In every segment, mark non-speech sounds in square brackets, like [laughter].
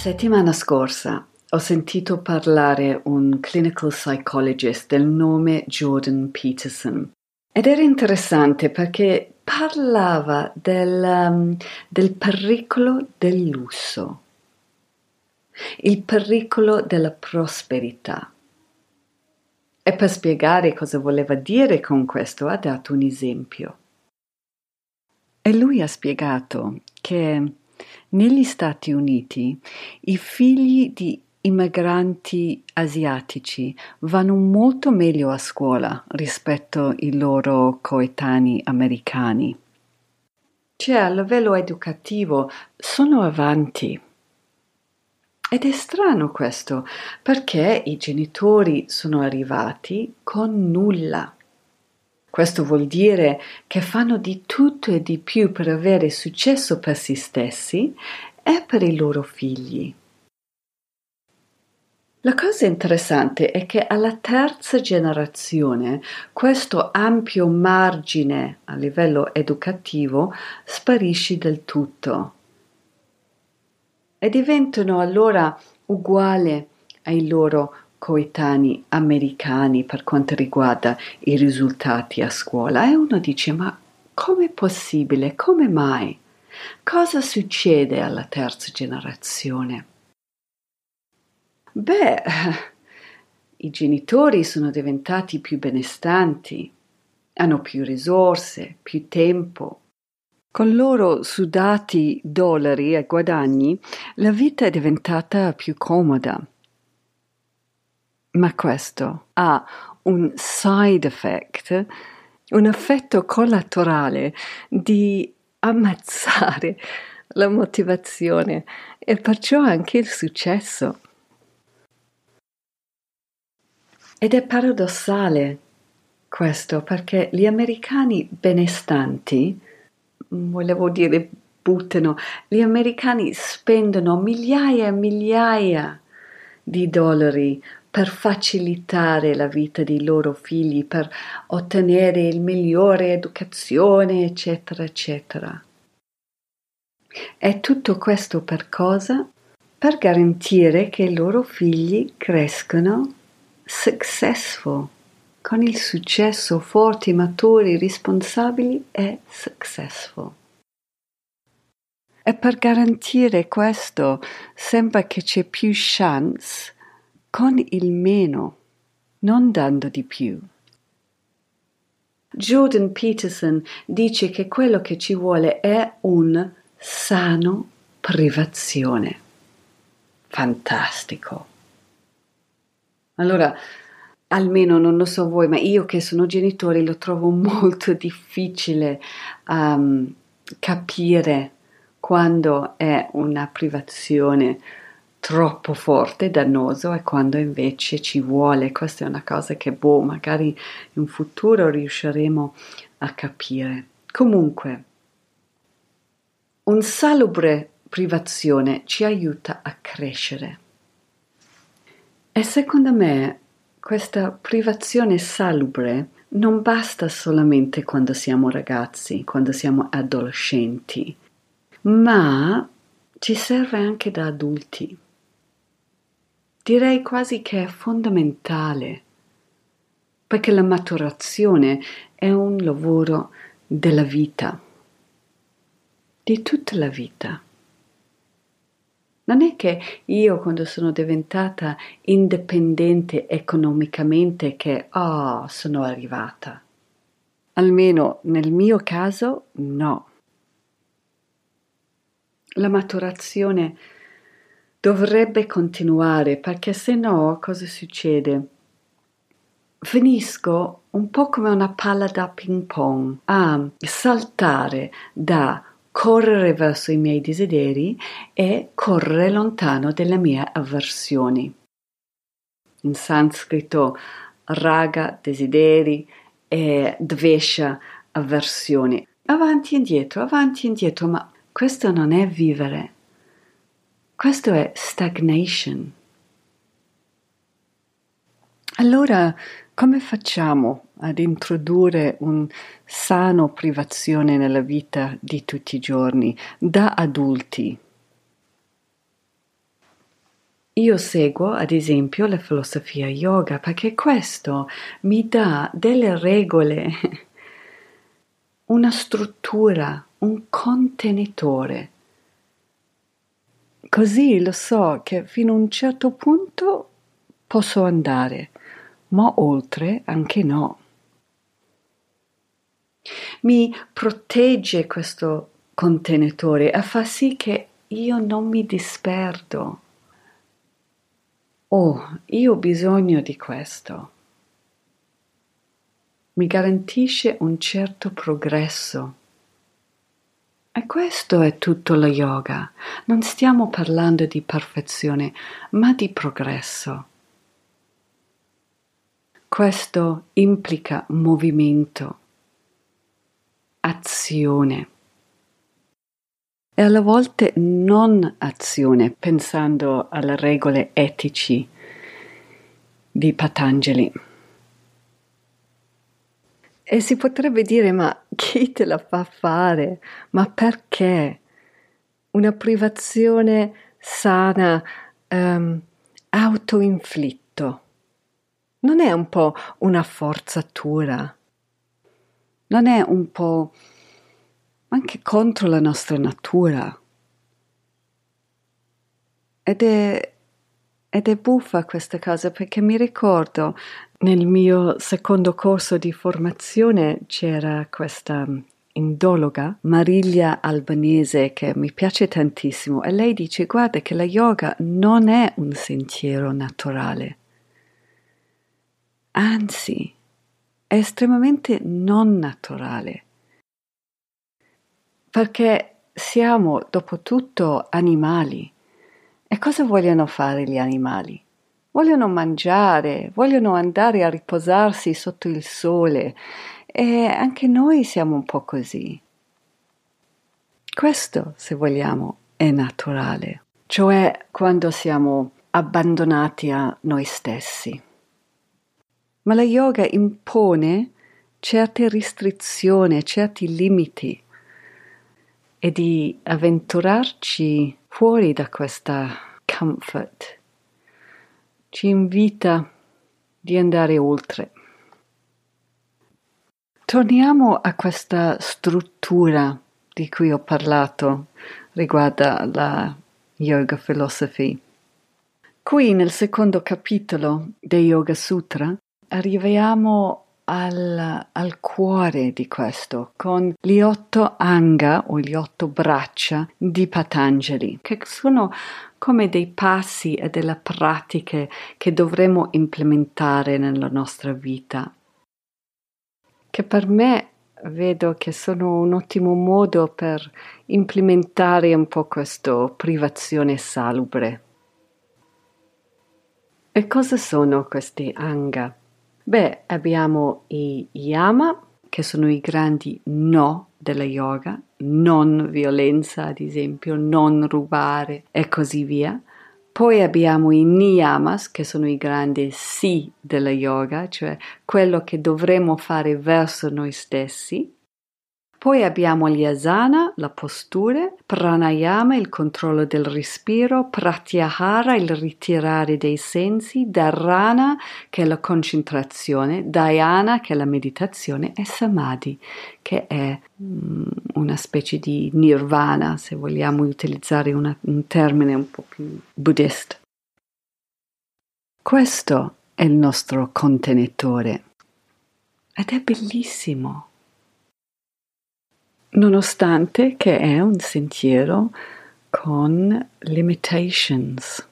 Settimana scorsa ho sentito parlare un clinical psychologist del nome Jordan Peterson ed era interessante perché parlava del, um, del pericolo del lusso, il pericolo della prosperità. E per spiegare cosa voleva dire con questo ha dato un esempio. E lui ha spiegato che negli Stati Uniti i figli di immigranti asiatici vanno molto meglio a scuola rispetto ai loro coetanei americani. Cioè, a livello educativo sono avanti. Ed è strano questo, perché i genitori sono arrivati con nulla. Questo vuol dire che fanno di tutto e di più per avere successo per se stessi e per i loro figli. La cosa interessante è che alla terza generazione questo ampio margine a livello educativo sparisce del tutto e diventano allora uguali ai loro coetanei americani per quanto riguarda i risultati a scuola e uno dice ma com'è possibile? Come mai? Cosa succede alla terza generazione? Beh, i genitori sono diventati più benestanti, hanno più risorse, più tempo. Con loro sudati dollari e guadagni, la vita è diventata più comoda ma questo ha un side effect, un effetto collaterale di ammazzare la motivazione e perciò anche il successo. Ed è paradossale questo perché gli americani benestanti, volevo dire buttano, gli americani spendono migliaia e migliaia di dollari per facilitare la vita dei loro figli, per ottenere il migliore educazione, eccetera, eccetera. E tutto questo per cosa? Per garantire che i loro figli crescano successful, con il successo forti, maturi, responsabili e successful. E per garantire questo sembra che c'è più chance con il meno, non dando di più. Jordan Peterson dice che quello che ci vuole è un sano privazione. Fantastico. Allora, almeno non lo so voi, ma io che sono genitore lo trovo [laughs] molto difficile um, capire quando è una privazione troppo forte, dannoso e quando invece ci vuole. Questa è una cosa che, boh, magari in futuro riusciremo a capire. Comunque, un salubre privazione ci aiuta a crescere. E secondo me questa privazione salubre non basta solamente quando siamo ragazzi, quando siamo adolescenti, ma ci serve anche da adulti. Direi quasi che è fondamentale, perché la maturazione è un lavoro della vita, di tutta la vita. Non è che io quando sono diventata indipendente economicamente che oh, sono arrivata. Almeno nel mio caso no. La maturazione dovrebbe continuare perché se no cosa succede? Finisco un po' come una palla da ping pong a saltare da correre verso i miei desideri e correre lontano dalle mie avversioni. In sanscrito raga, desideri e dvesha, avversioni. Avanti e indietro, avanti e indietro, ma questo non è vivere. Questo è stagnation. Allora, come facciamo ad introdurre un sano privazione nella vita di tutti i giorni da adulti? Io seguo ad esempio la filosofia yoga perché questo mi dà delle regole, [laughs] una struttura, un contenitore. Così lo so che fino a un certo punto posso andare, ma oltre anche no. Mi protegge questo contenitore e fa sì che io non mi disperdo Oh, io ho bisogno di questo. Mi garantisce un certo progresso. E questo è tutto lo yoga. Non stiamo parlando di perfezione, ma di progresso. Questo implica movimento, azione e alle volte non azione, pensando alle regole etici di Patanjali. E si potrebbe dire, ma chi te la fa fare? Ma perché? Una privazione sana, um, autoinflitto. Non è un po' una forzatura? Non è un po' anche contro la nostra natura. Ed è, ed è buffa questa cosa perché mi ricordo nel mio secondo corso di formazione c'era questa indologa, Mariglia Albanese, che mi piace tantissimo, e lei dice: Guarda che la yoga non è un sentiero naturale, anzi, è estremamente non naturale. Perché siamo dopo tutto animali. E cosa vogliono fare gli animali? Vogliono mangiare, vogliono andare a riposarsi sotto il sole e anche noi siamo un po' così. Questo, se vogliamo, è naturale, cioè quando siamo abbandonati a noi stessi. Ma la yoga impone certe restrizioni, certi limiti e di avventurarci fuori da questa comfort. Ci invita di andare oltre. Torniamo a questa struttura di cui ho parlato riguardo alla Yoga Philosophy. Qui nel secondo capitolo dei Yoga Sutra arriviamo al, al, cuore di questo, con gli otto anga o gli otto braccia di Patanjali, che sono come dei passi e delle pratiche che dovremo implementare nella nostra vita, che per me vedo che sono un ottimo modo per implementare un po' questa privazione salubre. E cosa sono questi anga? Beh, abbiamo i yama, che sono i grandi no della yoga, non violenza, ad esempio, non rubare e così via. Poi abbiamo i niyamas, che sono i grandi sì della yoga, cioè quello che dovremmo fare verso noi stessi. Poi abbiamo gli asana, la postura, pranayama, il controllo del respiro, pratyahara, il ritirare dei sensi, dharana, che è la concentrazione, dhyana, che è la meditazione, e samadhi, che è mm, una specie di nirvana, se vogliamo utilizzare una, un termine un po' più buddhista. Questo è il nostro contenitore ed è bellissimo nonostante che è un sentiero con limitations.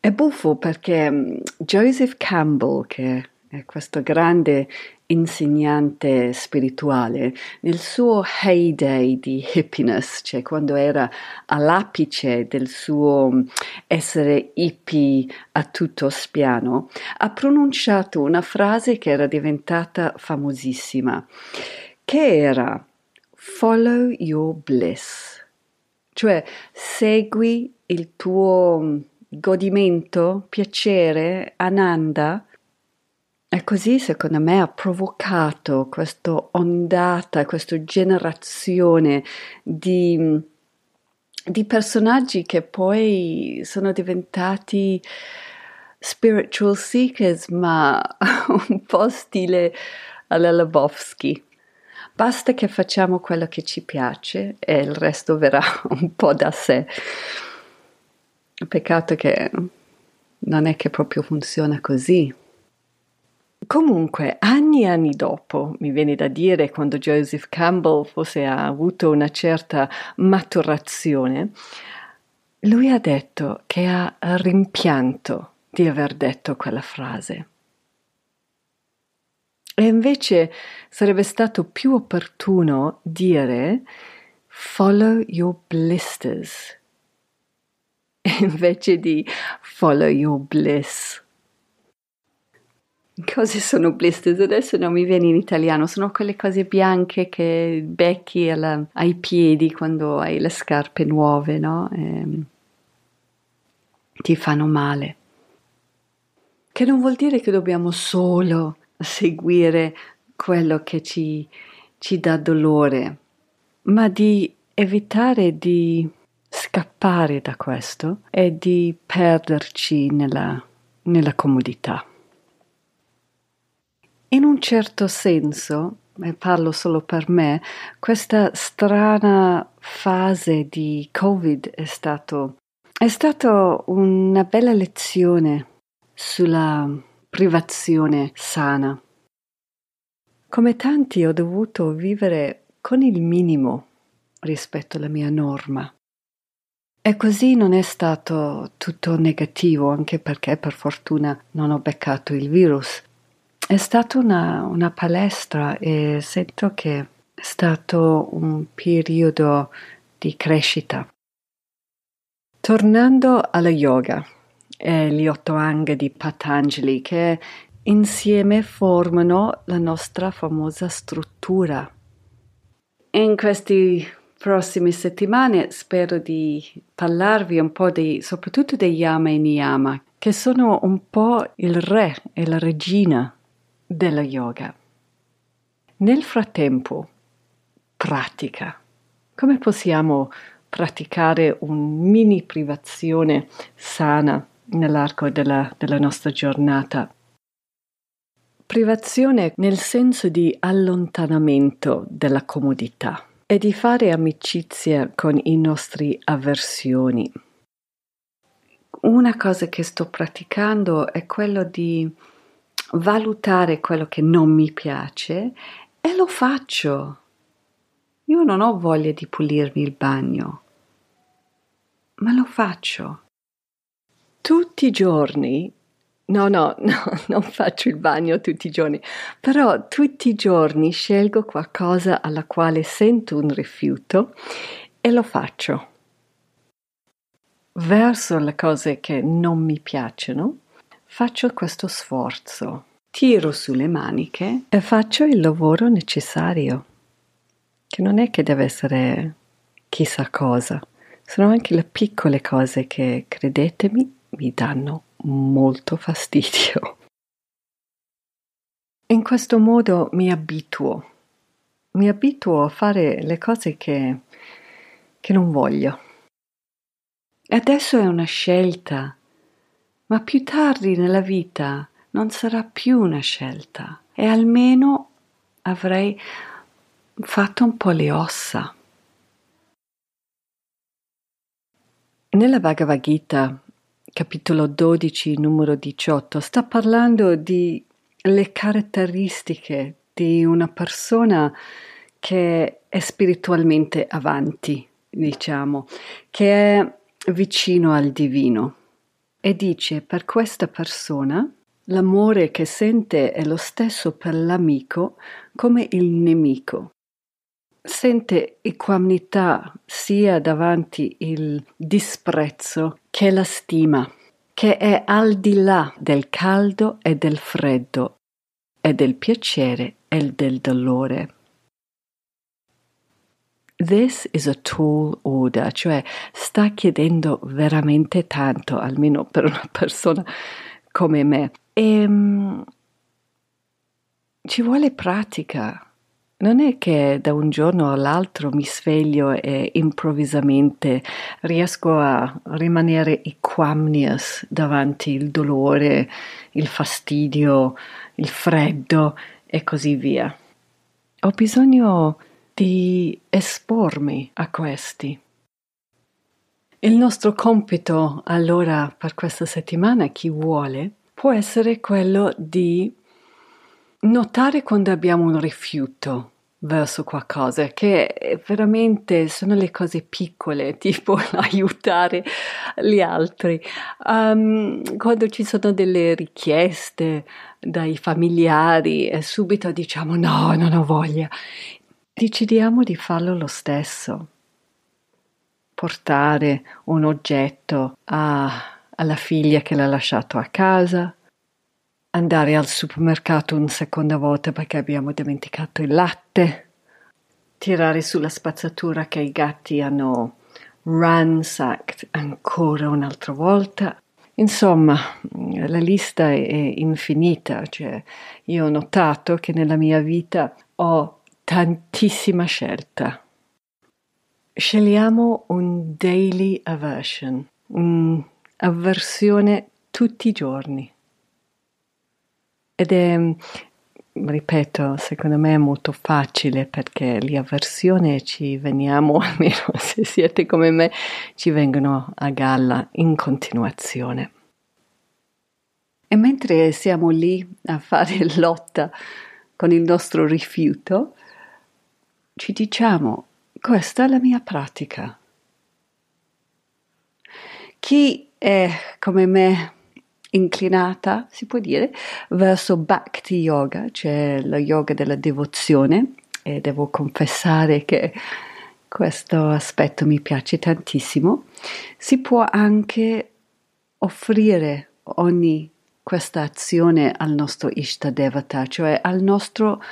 È buffo perché mm, Joseph Campbell, che è questo grande insegnante spirituale, nel suo heyday di hippiness, cioè quando era all'apice del suo essere hippie a tutto spiano, ha pronunciato una frase che era diventata famosissima, che era? Follow your bliss, cioè segui il tuo godimento, piacere, ananda, e così, secondo me, ha provocato questa ondata, questa generazione di, di personaggi che poi sono diventati spiritual seekers, ma [laughs] un po' stile alla Lebowski. Basta che facciamo quello che ci piace e il resto verrà [laughs] un po' da sé. Peccato che non è che proprio funziona così. Comunque, anni e anni dopo, mi viene da dire, quando Joseph Campbell forse ha avuto una certa maturazione, lui ha detto che ha rimpianto di aver detto quella frase. E invece sarebbe stato più opportuno dire follow your blisters invece di follow your bliss. Cose sono blisters? Adesso non mi viene in italiano, sono quelle cose bianche che becchi alla, ai piedi quando hai le scarpe nuove, no? E ehm, ti fanno male. Che non vuol dire che dobbiamo solo seguire quello che ci, ci dà dolore, ma di evitare di scappare da questo e di perderci nella, nella comodità. In un certo senso, e parlo solo per me, questa strana fase di Covid è stato, è stato una bella lezione sulla privazione sana. Come tanti ho dovuto vivere con il minimo rispetto alla mia norma. E così non è stato tutto negativo, anche perché per fortuna non ho beccato il virus, è stata una, una palestra e sento che è stato un periodo di crescita. Tornando alla yoga e gli otto anghi di Patanjali che insieme formano la nostra famosa struttura. In queste prossime settimane spero di parlarvi un po' di, soprattutto dei yama e niyama, che sono un po' il re e la regina della yoga. Nel frattempo, pratica. Come possiamo praticare un mini privazione sana nell'arco della, della nostra giornata? Privazione nel senso di allontanamento della comodità e di fare amicizia con i nostri avversioni. Una cosa che sto praticando è quello di valutare quello che non mi piace e lo faccio. Io non ho voglia di pulirmi il bagno, ma lo faccio. Tutti i giorni, no, no, [laughs] no, non faccio il bagno tutti i giorni, però tutti i giorni scelgo qualcosa alla quale sento un rifiuto e lo faccio. Verso le cose che non mi piacciono, Faccio questo sforzo, tiro sulle maniche e faccio il lavoro necessario, che non è che deve essere chissà cosa, sono anche le piccole cose che, credetemi, mi danno molto fastidio. In questo modo mi abituo, mi abituo a fare le cose che, che non voglio. Adesso è una scelta ma più tardi nella vita non sarà più una scelta e almeno avrei fatto un po' le ossa. Nella Bhagavad Gita, capitolo 12, numero 18, sta parlando di le caratteristiche di una persona che è spiritualmente avanti, diciamo, che è vicino al divino e dice per questa persona L'amore che sente è lo stesso per l'amico come il nemico. Sente equanimità sia davanti il disprezzo che la stima, che è al di là del caldo e del freddo, e del piacere e del dolore. This is a tall order, cioè sta chiedendo veramente tanto, almeno per una persona come me. E um, ci vuole pratica. Non è che da un giorno all'altro mi sveglio e improvvisamente riesco a rimanere equamnius davanti il dolore, il fastidio, il freddo e così via. Ho bisogno di espormi a questi. Il nostro compito allora per questa settimana, chi vuole, può essere quello di notare quando abbiamo un rifiuto verso qualcosa, che veramente sono le cose piccole, [laughs] tipo aiutare gli altri. Um, quando ci sono delle richieste dai familiari, e subito diciamo no, non ho voglia. Decidiamo di farlo lo stesso. Portare un oggetto a alla figlia che l'ha lasciato a casa, andare al supermercato una seconda volta perché abbiamo dimenticato il latte, tirare sulla spazzatura che i gatti hanno ransacked ancora un'altra volta. Insomma, la lista è infinita, cioè io ho notato che nella mia vita ho tantissima scelta. Scegliamo un daily aversion, un avversione tutti i giorni. Ed è, ripeto, secondo me è molto facile perché le avversioni ci veniamo, [laughs] almeno se siete come me, ci vengono a galla in continuazione. E mentre siamo lì a fare [laughs] lotta con il nostro rifiuto, ci diciamo, questa è la mia pratica. Chi è come me inclinata, si può dire, verso Bhakti Yoga, cioè lo yoga della devozione e devo confessare che questo aspetto mi piace tantissimo. Si può anche offrire ogni questa azione al nostro Ishtadevata, cioè al nostro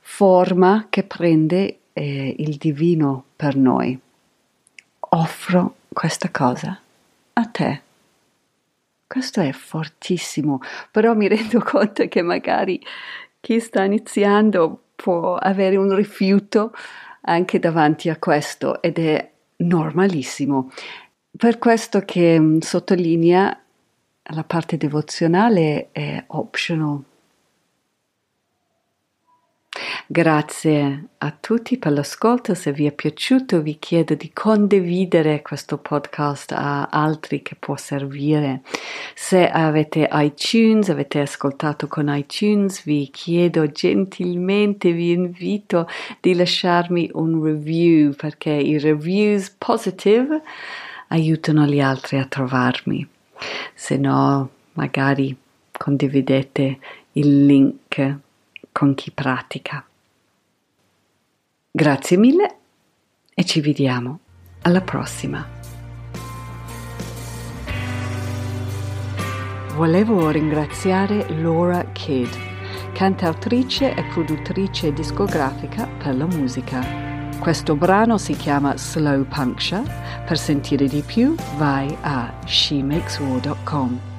forma che prende eh, il divino per noi. Offro questa cosa a te. Questo è fortissimo, però mi rendo [laughs] conto che magari chi sta iniziando può avere un rifiuto anche davanti a questo ed è normalissimo. Per questo che sottolinea la parte devozionale è optional, Grazie a tutti per l'ascolto, se vi è piaciuto vi chiedo di condividere questo podcast a altri che può servire. Se avete iTunes, avete ascoltato con iTunes, vi chiedo gentilmente, vi invito di lasciarmi un review perché i reviews positive aiutano gli altri a trovarmi. Se no, magari condividete il link con chi pratica. Grazie mille e ci vediamo alla prossima. Volevo ringraziare Laura Kidd, cantautrice e produttrice discografica per la musica. Questo brano si chiama Slow Puncture. Per sentire di più vai a shemakeswar.com.